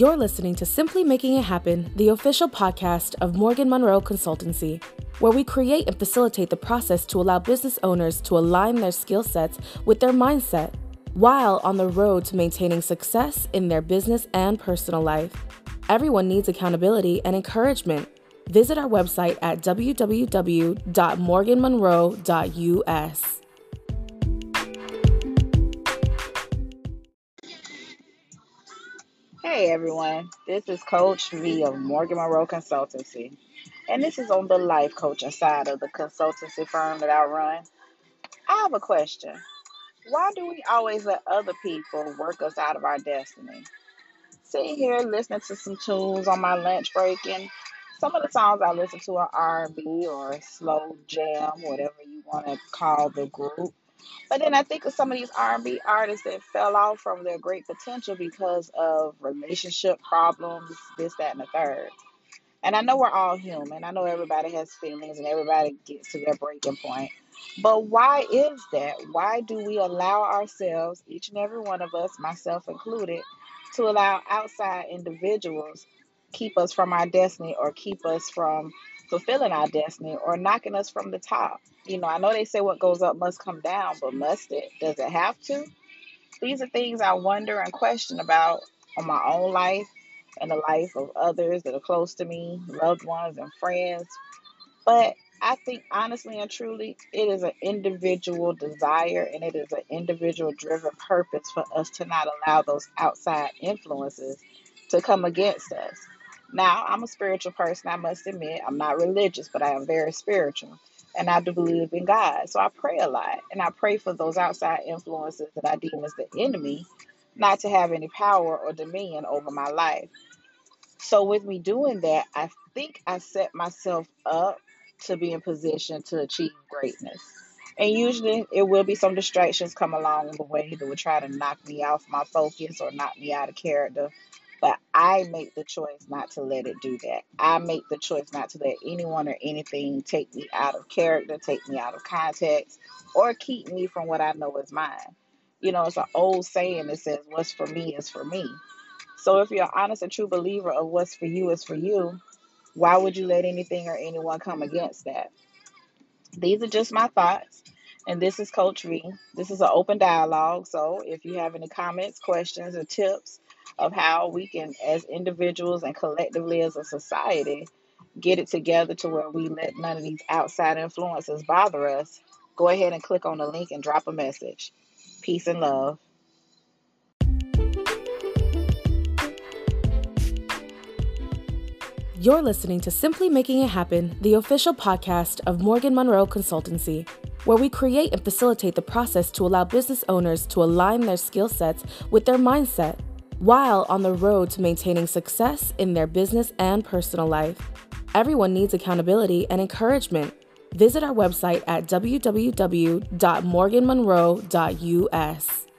You're listening to Simply Making It Happen, the official podcast of Morgan Monroe Consultancy, where we create and facilitate the process to allow business owners to align their skill sets with their mindset while on the road to maintaining success in their business and personal life. Everyone needs accountability and encouragement. Visit our website at www.morganmonroe.us. Hey everyone, this is Coach V of Morgan Monroe Consultancy, and this is on the life coaching side of the consultancy firm that I run. I have a question. Why do we always let other people work us out of our destiny? Sitting here listening to some tunes on my lunch break, and some of the songs I listen to are R&B or slow jam, whatever you want to call the group. But then I think of some of these R&B artists that fell off from their great potential because of relationship problems, this, that, and the third. And I know we're all human. I know everybody has feelings and everybody gets to their breaking point. But why is that? Why do we allow ourselves, each and every one of us, myself included, to allow outside individuals keep us from our destiny or keep us from fulfilling our destiny or knocking us from the top. You know, I know they say what goes up must come down, but must it? Does it have to? These are things I wonder and question about on my own life and the life of others that are close to me, loved ones and friends. But I think honestly and truly, it is an individual desire and it is an individual driven purpose for us to not allow those outside influences to come against us. Now, I'm a spiritual person, I must admit. I'm not religious, but I am very spiritual. And I do believe in God. So I pray a lot. And I pray for those outside influences that I deem as the enemy not to have any power or dominion over my life. So, with me doing that, I think I set myself up to be in position to achieve greatness. And usually it will be some distractions come along in the way that will try to knock me off my focus or knock me out of character. But I make the choice not to let it do that. I make the choice not to let anyone or anything take me out of character, take me out of context, or keep me from what I know is mine. You know, it's an old saying that says, What's for me is for me. So if you're honest and true believer of what's for you is for you, why would you let anything or anyone come against that? These are just my thoughts. And this is Coach V. This is an open dialogue. So if you have any comments, questions, or tips, of how we can, as individuals and collectively as a society, get it together to where we let none of these outside influences bother us, go ahead and click on the link and drop a message. Peace and love. You're listening to Simply Making It Happen, the official podcast of Morgan Monroe Consultancy, where we create and facilitate the process to allow business owners to align their skill sets with their mindset while on the road to maintaining success in their business and personal life. Everyone needs accountability and encouragement. Visit our website at www.morganmonroe.us.